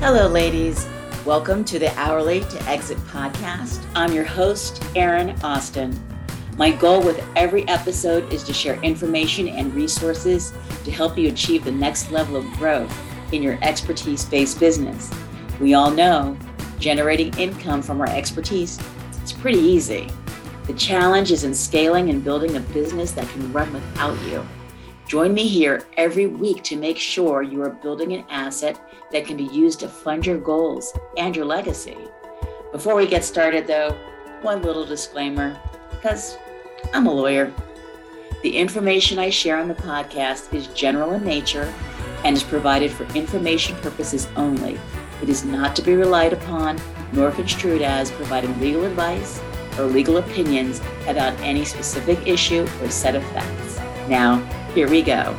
Hello, ladies. Welcome to the Hourly to Exit podcast. I'm your host, Erin Austin. My goal with every episode is to share information and resources to help you achieve the next level of growth in your expertise based business. We all know generating income from our expertise is pretty easy. The challenge is in scaling and building a business that can run without you. Join me here every week to make sure you are building an asset that can be used to fund your goals and your legacy. Before we get started, though, one little disclaimer because I'm a lawyer. The information I share on the podcast is general in nature and is provided for information purposes only. It is not to be relied upon nor construed as providing legal advice or legal opinions about any specific issue or set of facts. Now, here we go.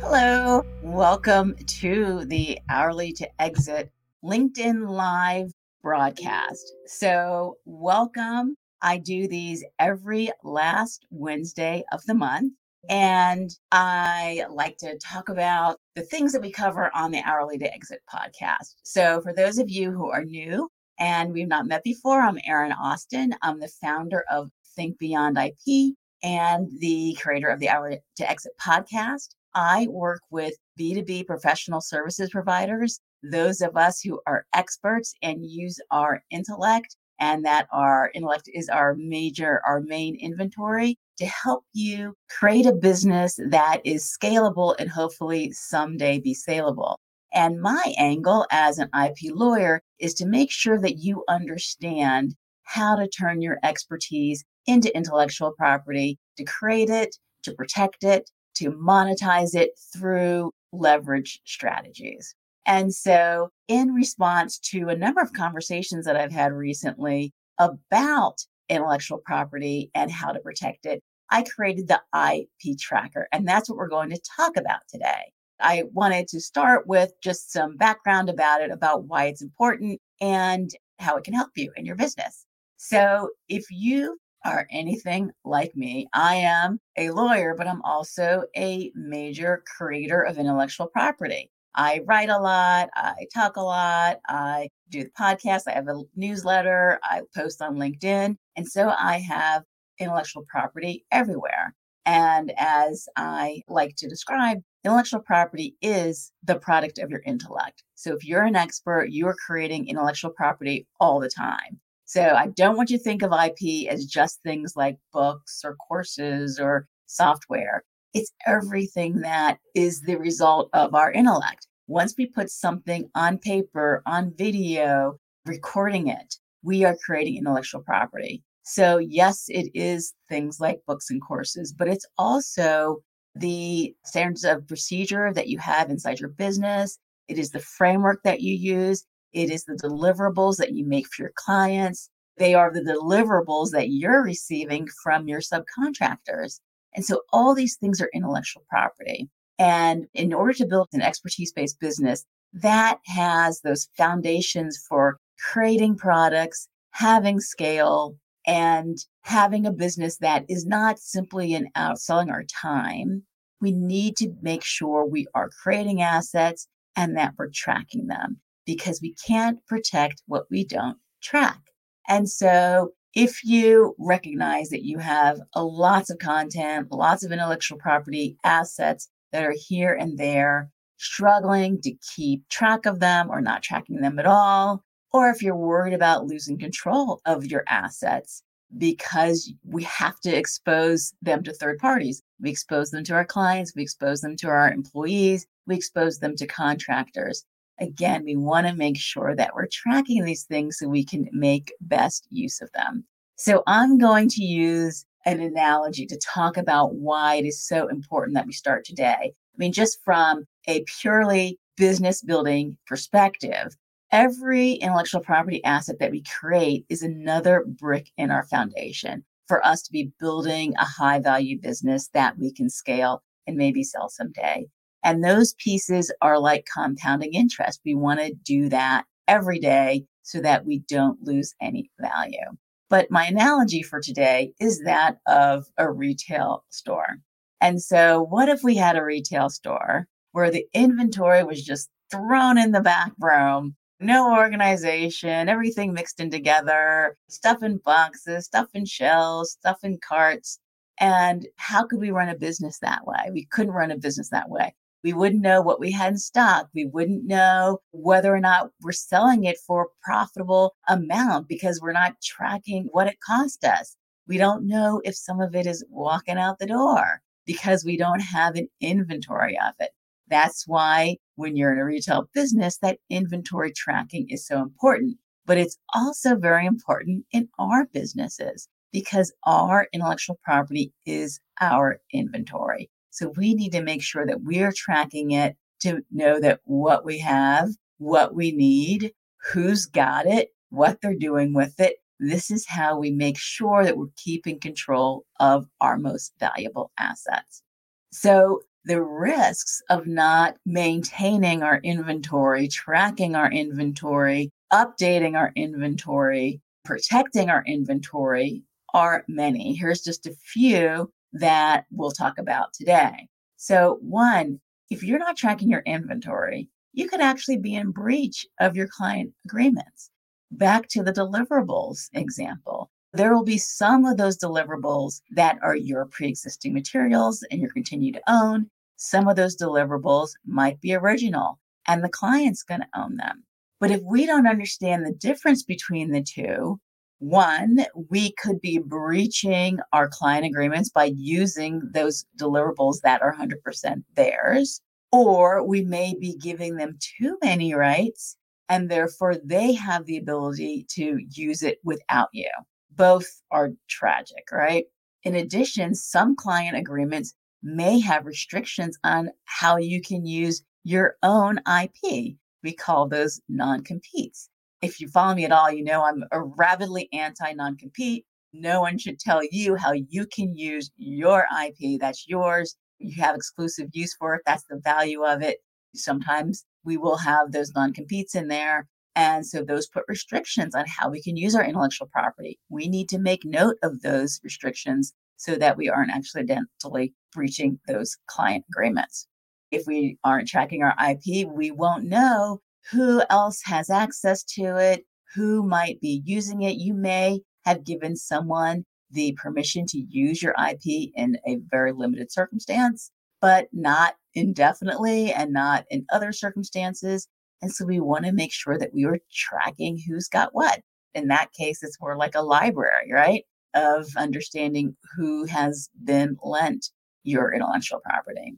Hello, welcome to the Hourly to Exit LinkedIn Live broadcast. So, welcome. I do these every last Wednesday of the month. And I like to talk about the things that we cover on the Hourly to Exit podcast. So, for those of you who are new, and we've not met before. I'm Erin Austin. I'm the founder of Think Beyond IP and the creator of the Hour to Exit podcast. I work with B2B professional services providers, those of us who are experts and use our intellect, and that our intellect is our major, our main inventory to help you create a business that is scalable and hopefully someday be saleable. And my angle as an IP lawyer is to make sure that you understand how to turn your expertise into intellectual property, to create it, to protect it, to monetize it through leverage strategies. And so, in response to a number of conversations that I've had recently about intellectual property and how to protect it, I created the IP tracker. And that's what we're going to talk about today. I wanted to start with just some background about it, about why it's important and how it can help you in your business. So, if you are anything like me, I am a lawyer, but I'm also a major creator of intellectual property. I write a lot, I talk a lot, I do the podcast, I have a newsletter, I post on LinkedIn. And so I have intellectual property everywhere. And as I like to describe, intellectual property is the product of your intellect. So if you're an expert, you're creating intellectual property all the time. So I don't want you to think of IP as just things like books or courses or software. It's everything that is the result of our intellect. Once we put something on paper, on video, recording it, we are creating intellectual property. So, yes, it is things like books and courses, but it's also the standards of procedure that you have inside your business. It is the framework that you use. It is the deliverables that you make for your clients. They are the deliverables that you're receiving from your subcontractors. And so all these things are intellectual property. And in order to build an expertise based business that has those foundations for creating products, having scale, and having a business that is not simply an out selling our time, we need to make sure we are creating assets and that we're tracking them because we can't protect what we don't track. And so if you recognize that you have lots of content, lots of intellectual property assets that are here and there, struggling to keep track of them or not tracking them at all, or if you're worried about losing control of your assets because we have to expose them to third parties. We expose them to our clients, we expose them to our employees, we expose them to contractors. Again, we want to make sure that we're tracking these things so we can make best use of them. So I'm going to use an analogy to talk about why it is so important that we start today. I mean, just from a purely business building perspective, every intellectual property asset that we create is another brick in our foundation for us to be building a high value business that we can scale and maybe sell someday. And those pieces are like compounding interest. We want to do that every day so that we don't lose any value. But my analogy for today is that of a retail store. And so, what if we had a retail store where the inventory was just thrown in the back room? No organization, everything mixed in together, stuff in boxes, stuff in shelves, stuff in carts. And how could we run a business that way? We couldn't run a business that way. We wouldn't know what we had in stock. We wouldn't know whether or not we're selling it for a profitable amount because we're not tracking what it cost us. We don't know if some of it is walking out the door because we don't have an inventory of it. That's why when you're in a retail business, that inventory tracking is so important. But it's also very important in our businesses because our intellectual property is our inventory. So we need to make sure that we're tracking it to know that what we have, what we need, who's got it, what they're doing with it. This is how we make sure that we're keeping control of our most valuable assets. So the risks of not maintaining our inventory, tracking our inventory, updating our inventory, protecting our inventory are many. Here's just a few that we'll talk about today. So, one, if you're not tracking your inventory, you could actually be in breach of your client agreements. Back to the deliverables example. There will be some of those deliverables that are your pre existing materials and you continue to own. Some of those deliverables might be original and the client's going to own them. But if we don't understand the difference between the two, one, we could be breaching our client agreements by using those deliverables that are 100% theirs, or we may be giving them too many rights and therefore they have the ability to use it without you both are tragic, right? In addition, some client agreements may have restrictions on how you can use your own IP. We call those non competes. If you follow me at all, you know I'm a rabidly anti non compete. No one should tell you how you can use your IP. That's yours. You have exclusive use for it. That's the value of it. Sometimes we will have those non competes in there and so those put restrictions on how we can use our intellectual property. We need to make note of those restrictions so that we aren't accidentally breaching those client agreements. If we aren't tracking our IP, we won't know who else has access to it, who might be using it. You may have given someone the permission to use your IP in a very limited circumstance, but not indefinitely and not in other circumstances. And so we want to make sure that we are tracking who's got what. In that case, it's more like a library, right? Of understanding who has been lent your intellectual property.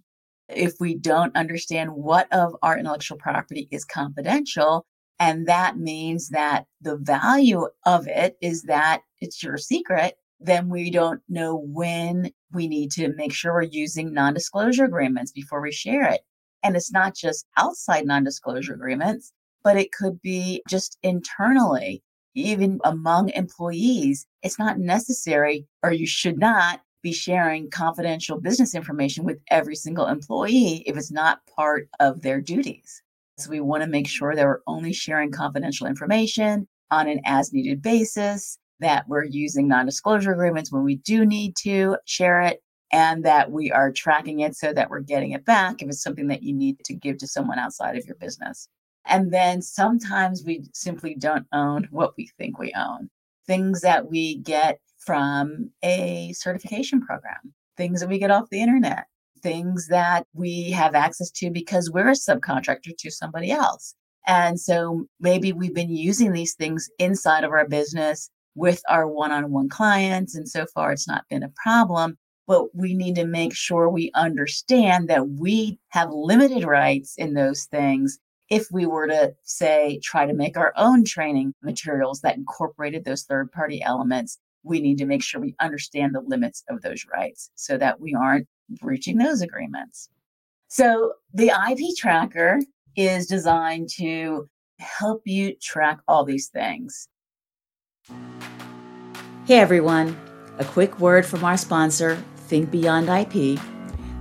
If we don't understand what of our intellectual property is confidential, and that means that the value of it is that it's your secret, then we don't know when we need to make sure we're using non disclosure agreements before we share it. And it's not just outside non disclosure agreements, but it could be just internally, even among employees. It's not necessary, or you should not be sharing confidential business information with every single employee if it's not part of their duties. So we want to make sure that we're only sharing confidential information on an as needed basis, that we're using non disclosure agreements when we do need to share it, and that we are tracking it so that we're getting it back if it's something that you need to give to someone outside of your business. And then sometimes we simply don't own what we think we own. Things that we get from a certification program, things that we get off the internet, things that we have access to because we're a subcontractor to somebody else. And so maybe we've been using these things inside of our business with our one on one clients. And so far, it's not been a problem but we need to make sure we understand that we have limited rights in those things if we were to say try to make our own training materials that incorporated those third party elements we need to make sure we understand the limits of those rights so that we aren't breaching those agreements. So the ip tracker is designed to help you track all these things. Hey everyone. A quick word from our sponsor Think Beyond IP.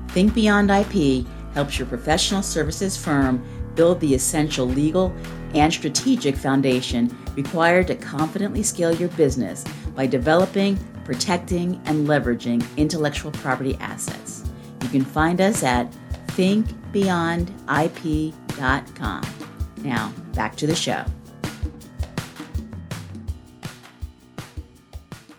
Think Beyond IP helps your professional services firm build the essential legal and strategic foundation required to confidently scale your business by developing, protecting, and leveraging intellectual property assets. You can find us at thinkbeyondip.com. Now, back to the show.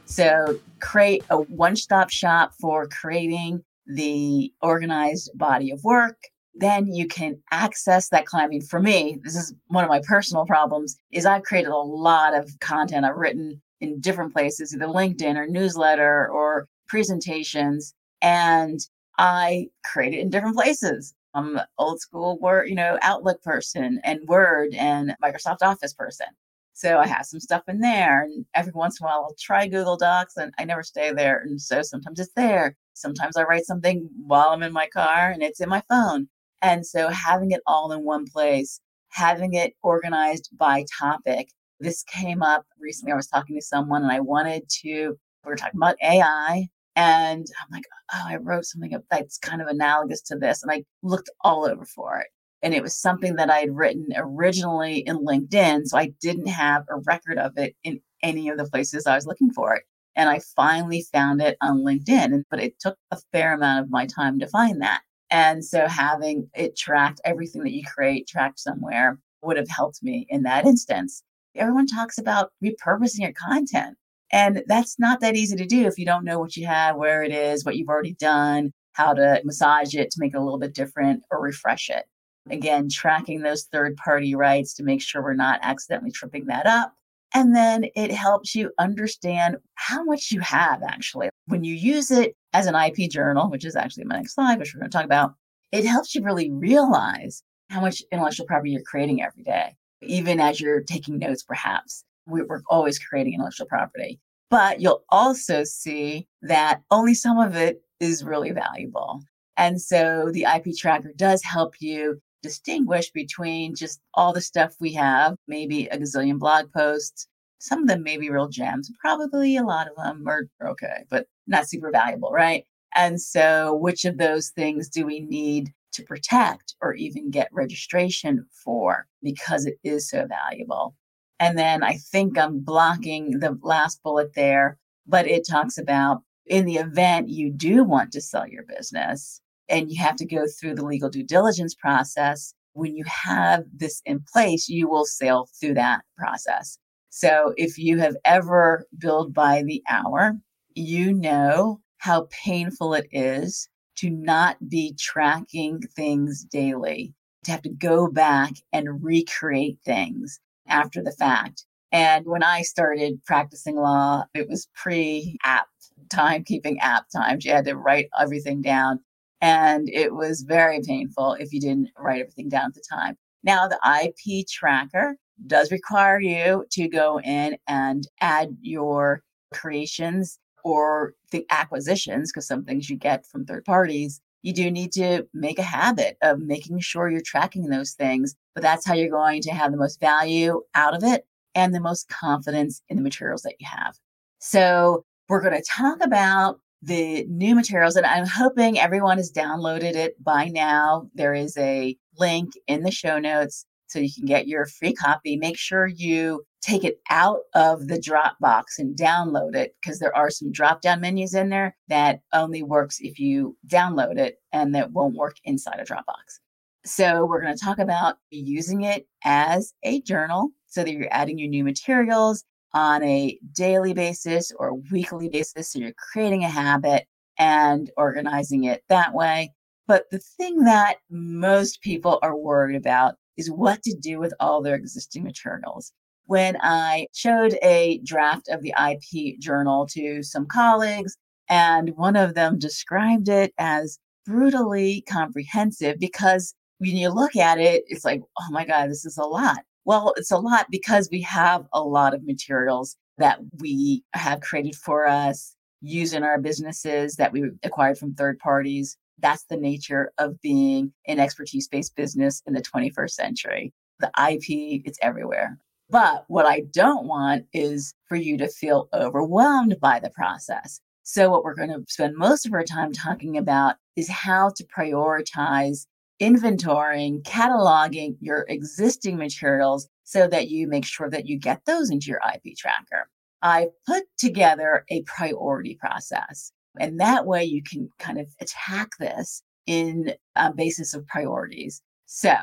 So, create a one stop shop for creating the organized body of work. Then you can access that mean, for me, this is one of my personal problems is I've created a lot of content I've written in different places, either LinkedIn or newsletter or presentations. And I create it in different places. I'm an old school Word, you know, Outlook person and Word and Microsoft Office person. So I have some stuff in there. And every once in a while, I'll try Google Docs and I never stay there. And so sometimes it's there. Sometimes I write something while I'm in my car and it's in my phone. And so having it all in one place, having it organized by topic. This came up recently. I was talking to someone and I wanted to, we were talking about AI. And I'm like, oh, I wrote something that's kind of analogous to this. And I looked all over for it and it was something that I had written originally in LinkedIn. So I didn't have a record of it in any of the places I was looking for it. And I finally found it on LinkedIn, but it took a fair amount of my time to find that. And so having it tracked, everything that you create tracked somewhere would have helped me in that instance. Everyone talks about repurposing your content. And that's not that easy to do if you don't know what you have, where it is, what you've already done, how to massage it to make it a little bit different or refresh it. Again, tracking those third party rights to make sure we're not accidentally tripping that up. And then it helps you understand how much you have actually. When you use it as an IP journal, which is actually my next slide, which we're going to talk about, it helps you really realize how much intellectual property you're creating every day, even as you're taking notes, perhaps. We're always creating intellectual property. But you'll also see that only some of it is really valuable. And so the IP tracker does help you distinguish between just all the stuff we have, maybe a gazillion blog posts. Some of them may be real gems. Probably a lot of them are okay, but not super valuable, right? And so, which of those things do we need to protect or even get registration for because it is so valuable? And then I think I'm blocking the last bullet there, but it talks about in the event you do want to sell your business, and you have to go through the legal due diligence process. When you have this in place, you will sail through that process. So if you have ever billed by the hour, you know how painful it is to not be tracking things daily, to have to go back and recreate things after the fact. And when I started practicing law, it was pre app timekeeping app times. You had to write everything down. And it was very painful if you didn't write everything down at the time. Now, the IP tracker does require you to go in and add your creations or the acquisitions, because some things you get from third parties. You do need to make a habit of making sure you're tracking those things, but that's how you're going to have the most value out of it and the most confidence in the materials that you have. So, we're going to talk about the new materials. And I'm hoping everyone has downloaded it by now. There is a link in the show notes so you can get your free copy. Make sure you take it out of the Dropbox and download it because there are some drop down menus in there that only works if you download it and that won't work inside a Dropbox. So we're going to talk about using it as a journal so that you're adding your new materials on a daily basis or weekly basis. So you're creating a habit and organizing it that way. But the thing that most people are worried about is what to do with all their existing materials. When I showed a draft of the IP journal to some colleagues, and one of them described it as brutally comprehensive because when you look at it, it's like, oh my God, this is a lot. Well, it's a lot because we have a lot of materials that we have created for us, use in our businesses that we acquired from third parties. That's the nature of being an expertise based business in the 21st century. The IP, it's everywhere. But what I don't want is for you to feel overwhelmed by the process. So, what we're going to spend most of our time talking about is how to prioritize inventorying, cataloging your existing materials so that you make sure that you get those into your IP tracker. I put together a priority process. And that way you can kind of attack this in a basis of priorities. So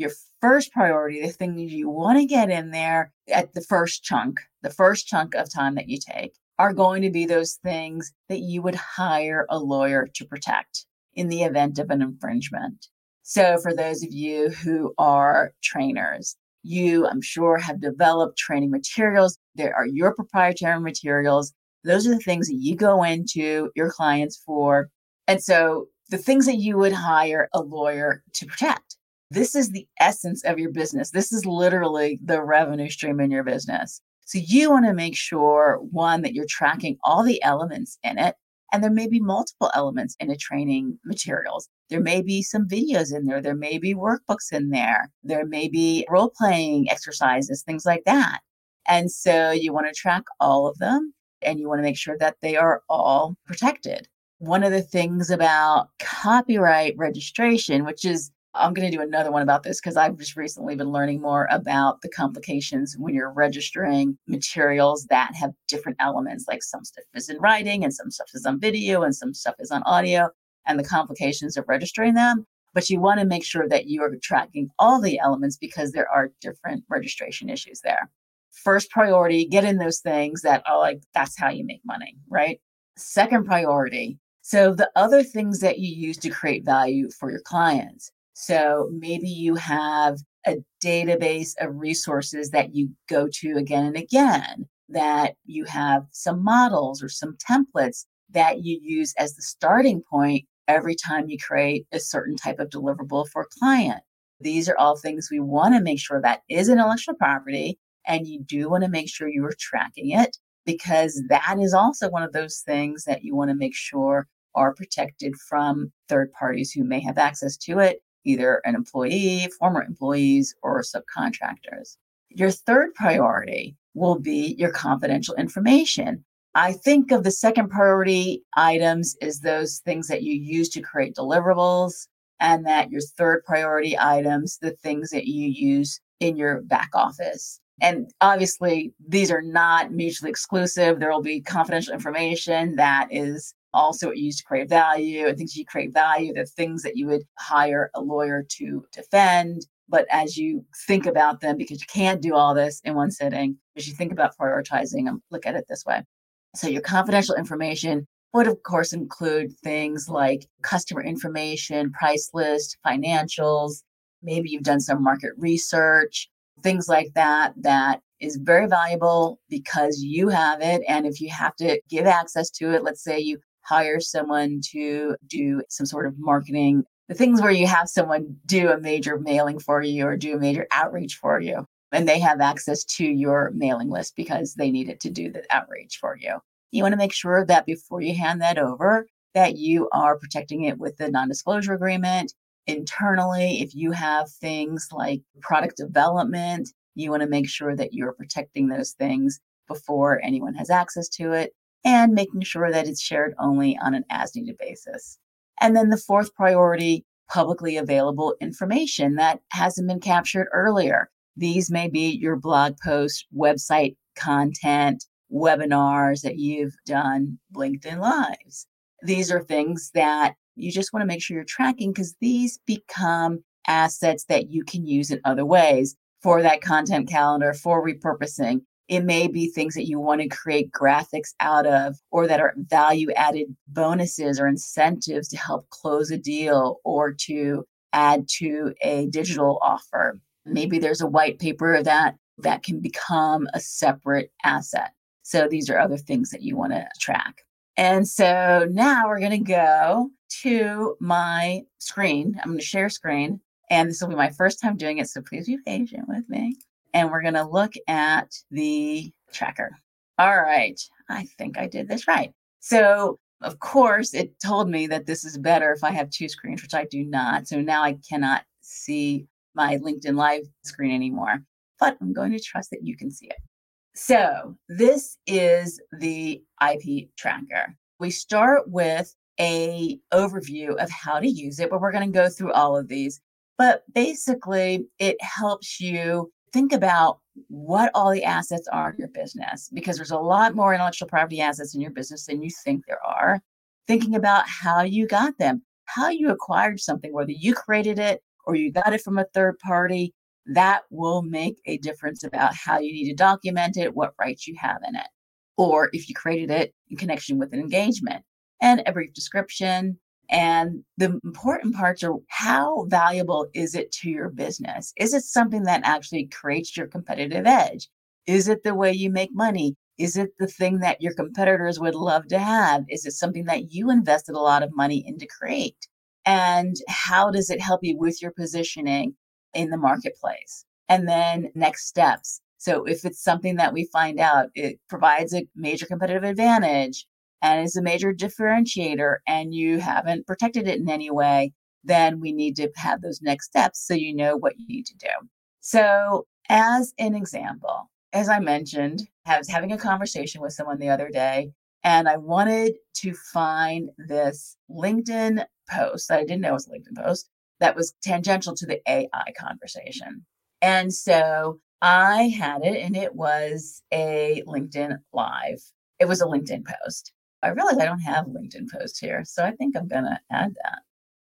your first priority, the thing you want to get in there at the first chunk, the first chunk of time that you take, are going to be those things that you would hire a lawyer to protect in the event of an infringement. So, for those of you who are trainers, you, I'm sure, have developed training materials. There are your proprietary materials. Those are the things that you go into your clients for. And so, the things that you would hire a lawyer to protect. This is the essence of your business. This is literally the revenue stream in your business. So you want to make sure one that you're tracking all the elements in it. And there may be multiple elements in a training materials. There may be some videos in there. There may be workbooks in there. There may be role playing exercises, things like that. And so you want to track all of them and you want to make sure that they are all protected. One of the things about copyright registration, which is I'm going to do another one about this because I've just recently been learning more about the complications when you're registering materials that have different elements, like some stuff is in writing and some stuff is on video and some stuff is on audio, and the complications of registering them. But you want to make sure that you are tracking all the elements because there are different registration issues there. First priority, get in those things that are like, that's how you make money, right? Second priority, so the other things that you use to create value for your clients. So maybe you have a database of resources that you go to again and again, that you have some models or some templates that you use as the starting point every time you create a certain type of deliverable for a client. These are all things we want to make sure that is intellectual property. And you do want to make sure you are tracking it because that is also one of those things that you want to make sure are protected from third parties who may have access to it either an employee, former employees, or subcontractors. Your third priority will be your confidential information. I think of the second priority items as those things that you use to create deliverables, and that your third priority items, the things that you use in your back office. And obviously, these are not mutually exclusive. There will be confidential information that is also used to create value and things you create value, the things that you would hire a lawyer to defend. But as you think about them, because you can't do all this in one sitting, as you think about prioritizing them, look at it this way. So your confidential information would of course include things like customer information, price list, financials. Maybe you've done some market research, things like that, that is very valuable because you have it. And if you have to give access to it, let's say you hire someone to do some sort of marketing, the things where you have someone do a major mailing for you or do a major outreach for you, and they have access to your mailing list because they needed to do the outreach for you. You want to make sure that before you hand that over, that you are protecting it with the non-disclosure agreement internally. If you have things like product development, you want to make sure that you're protecting those things before anyone has access to it and making sure that it's shared only on an as needed basis. And then the fourth priority, publicly available information that hasn't been captured earlier. These may be your blog posts, website content, webinars that you've done, LinkedIn Lives. These are things that you just want to make sure you're tracking because these become assets that you can use in other ways for that content calendar, for repurposing, it may be things that you want to create graphics out of or that are value added bonuses or incentives to help close a deal or to add to a digital offer. Maybe there's a white paper that that can become a separate asset. So these are other things that you want to track. And so now we're going to go to my screen. I'm going to share screen. And this will be my first time doing it. So please be patient with me and we're going to look at the tracker. All right, I think I did this right. So, of course, it told me that this is better if I have two screens, which I do not. So now I cannot see my LinkedIn Live screen anymore, but I'm going to trust that you can see it. So, this is the IP tracker. We start with a overview of how to use it, but we're going to go through all of these. But basically, it helps you think about what all the assets are in your business because there's a lot more intellectual property assets in your business than you think there are. thinking about how you got them, how you acquired something, whether you created it or you got it from a third party, that will make a difference about how you need to document it, what rights you have in it, or if you created it in connection with an engagement and a brief description. And the important parts are how valuable is it to your business? Is it something that actually creates your competitive edge? Is it the way you make money? Is it the thing that your competitors would love to have? Is it something that you invested a lot of money in to create? And how does it help you with your positioning in the marketplace? And then next steps. So if it's something that we find out, it provides a major competitive advantage and is a major differentiator and you haven't protected it in any way, then we need to have those next steps so you know what you need to do. So, as an example, as I mentioned, I was having a conversation with someone the other day, and I wanted to find this LinkedIn post that I didn't know was a LinkedIn post that was tangential to the AI conversation. And so I had it, and it was a LinkedIn Live. It was a LinkedIn post. I realize I don't have LinkedIn post here, so I think I'm going to add that.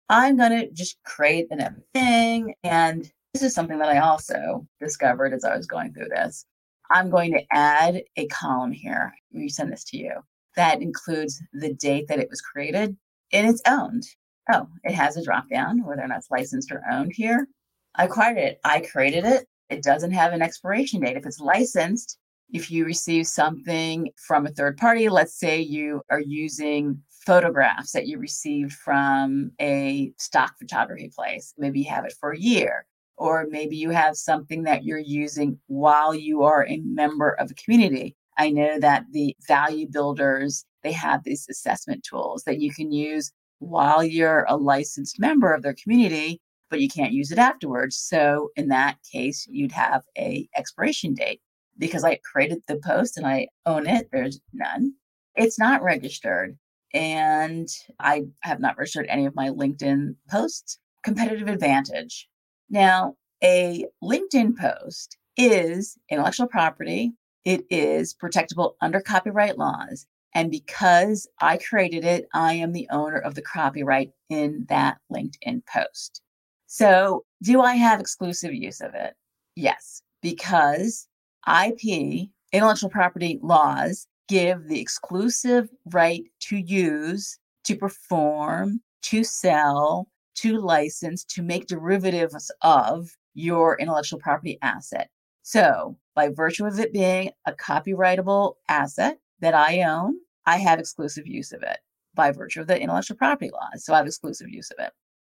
I'm going to just create an thing. And this is something that I also discovered as I was going through this. I'm going to add a column here. We send this to you that includes the date that it was created and it's owned. Oh, it has a drop down whether or not it's licensed or owned here. I acquired it. I created it. It doesn't have an expiration date. If it's licensed, if you receive something from a third party, let's say you are using photographs that you received from a stock photography place, maybe you have it for a year or maybe you have something that you're using while you are a member of a community. I know that the value builders, they have these assessment tools that you can use while you're a licensed member of their community, but you can't use it afterwards. So in that case, you'd have a expiration date. Because I created the post and I own it, there's none. It's not registered. And I have not registered any of my LinkedIn posts. Competitive advantage. Now, a LinkedIn post is intellectual property, it is protectable under copyright laws. And because I created it, I am the owner of the copyright in that LinkedIn post. So, do I have exclusive use of it? Yes, because IP, intellectual property laws, give the exclusive right to use, to perform, to sell, to license to make derivatives of your intellectual property asset. So, by virtue of it being a copyrightable asset that I own, I have exclusive use of it by virtue of the intellectual property laws. So, I have exclusive use of it.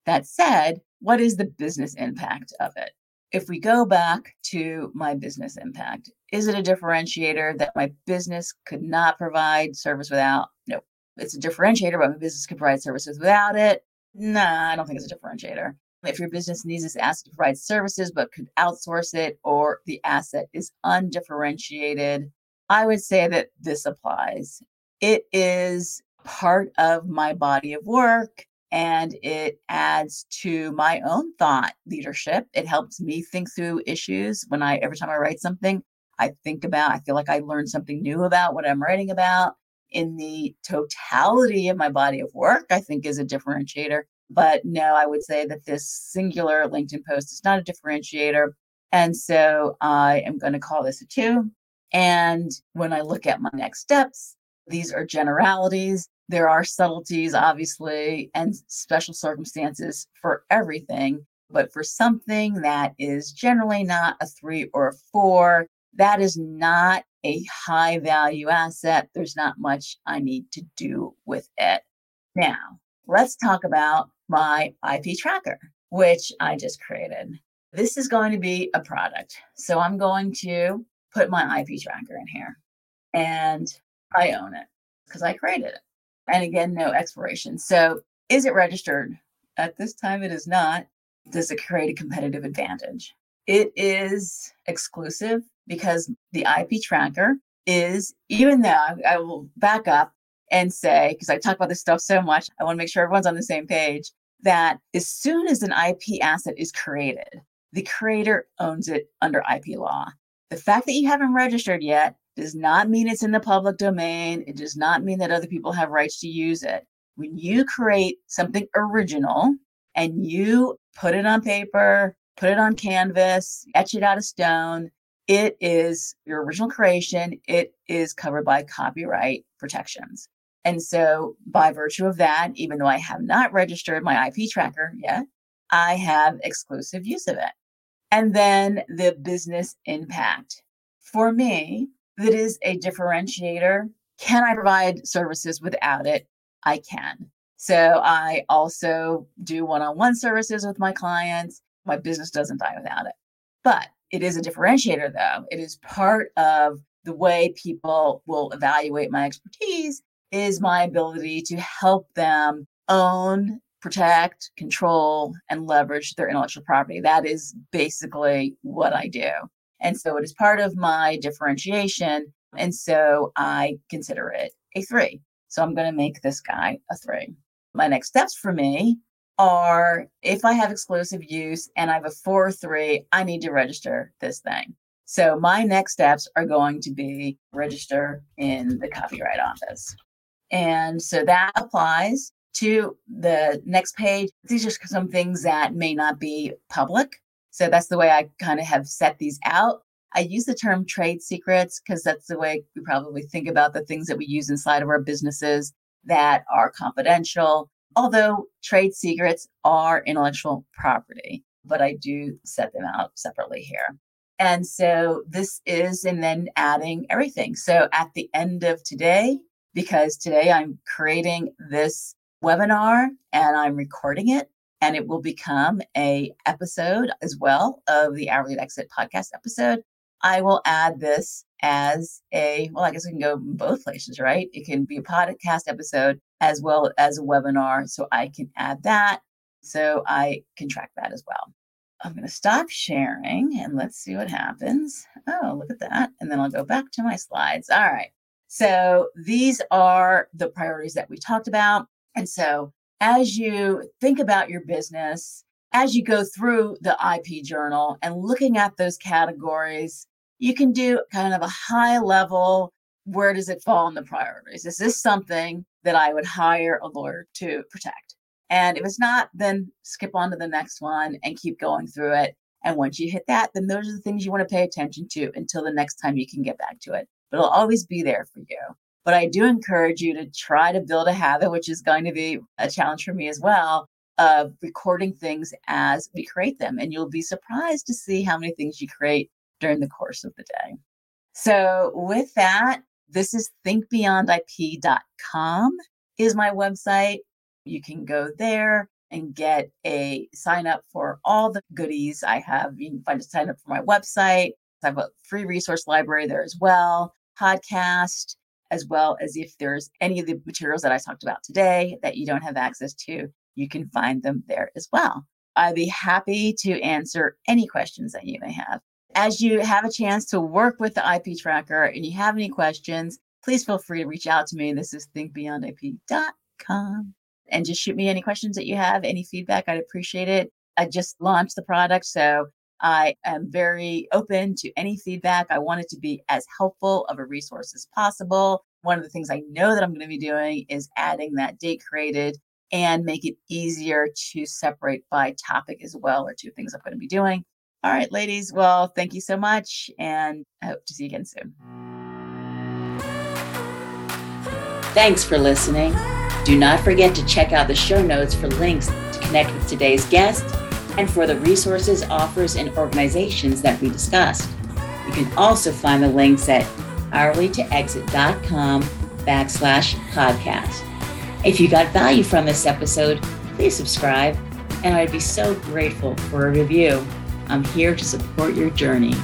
That said, what is the business impact of it? If we go back to my business impact, is it a differentiator that my business could not provide service without? No, it's a differentiator, but my business could provide services without it. Nah, I don't think it's a differentiator. If your business needs this asset to provide services but could outsource it or the asset is undifferentiated, I would say that this applies. It is part of my body of work and it adds to my own thought leadership. It helps me think through issues when I every time I write something, I think about, I feel like I learned something new about what I'm writing about in the totality of my body of work, I think is a differentiator. But no, I would say that this singular LinkedIn post is not a differentiator. And so I am going to call this a two. And when I look at my next steps, these are generalities. There are subtleties, obviously, and special circumstances for everything. But for something that is generally not a three or a four, that is not a high value asset. There's not much I need to do with it. Now, let's talk about my IP tracker, which I just created. This is going to be a product. So I'm going to put my IP tracker in here and I own it because I created it. And again, no expiration. So is it registered? At this time, it is not. Does it create a competitive advantage? It is exclusive because the IP tracker is, even though I, will back up and say, because I talk about this stuff so much, I want to make sure everyone's on the same page, that as soon as an IP asset is created, the creator owns it under IP law. The fact that you haven't registered yet does not mean it's in the public domain. It does not mean that other people have rights to use it. when you create something original and you put it on paper, put it on canvas, etch it out of stone, it is your original creation. It is covered by copyright protections. And so, by virtue of that, even though I have not registered my IP tracker yet, I have exclusive use of it. And then the business impact. For me, that is a differentiator. Can I provide services without it? I can. So I also do one on one services with my clients. My business doesn't die without it. But it is a differentiator, though. It is part of the way people will evaluate my expertise is my ability to help them own, protect, control, and leverage their intellectual property. That is basically what I do. And so it is part of my differentiation. And so I consider it a three. So I'm going to make this guy a three. My next steps for me are if I have exclusive use and I have a four or three, I need to register this thing. So my next steps are going to be register in the copyright office. And so that applies to the next page. These are some things that may not be public. So that's the way I kind of have set these out. I use the term trade secrets because that's the way we probably think about the things that we use inside of our businesses that are confidential although trade secrets are intellectual property, but I do set them out separately here. And so this is, and then adding everything. So at the end of today, because today I'm creating this webinar and I'm recording it, and it will become a episode as well of the Hourly Exit podcast episode. I will add this as a, well, I guess we can go both places, right? It can be a podcast episode as well as a webinar. So I can add that. So I can track that as well. I'm going to stop sharing and let's see what happens. Oh, look at that. And then I'll go back to my slides. All right. So these are the priorities that we talked about. And so as you think about your business, as you go through the IP journal and looking at those categories, you can do kind of a high level where does it fall in the priorities? Is this something that I would hire a lawyer to protect? And if it's not, then skip on to the next one and keep going through it. And once you hit that, then those are the things you want to pay attention to until the next time you can get back to it. But it'll always be there for you. But I do encourage you to try to build a habit, which is going to be a challenge for me as well, of recording things as we create them. And you'll be surprised to see how many things you create during the course of the day. So, with that, this is thinkbeyondip.com is my website. You can go there and get a sign up for all the goodies I have. You can find a sign up for my website. I have a free resource library there as well, podcast, as well as if there's any of the materials that I talked about today that you don't have access to, you can find them there as well. I'd be happy to answer any questions that you may have as you have a chance to work with the IP tracker and you have any questions, please feel free to reach out to me. This is thinkbeyondip.com. And just shoot me any questions that you have, any feedback. I'd appreciate it. I just launched the product, so I am very open to any feedback. I want it to be as helpful of a resource as possible. One of the things I know that I'm going to be doing is adding that date created and make it easier to separate by topic as well, or two things I'm going to be doing. All right, ladies. Well, thank you so much. And I hope to see you again soon. Thanks for listening. Do not forget to check out the show notes for links to connect with today's guest and for the resources, offers, and organizations that we discussed. You can also find the links at hourlytoexit.com backslash podcast. If you got value from this episode, please subscribe, and I'd be so grateful for a review. I'm here to support your journey.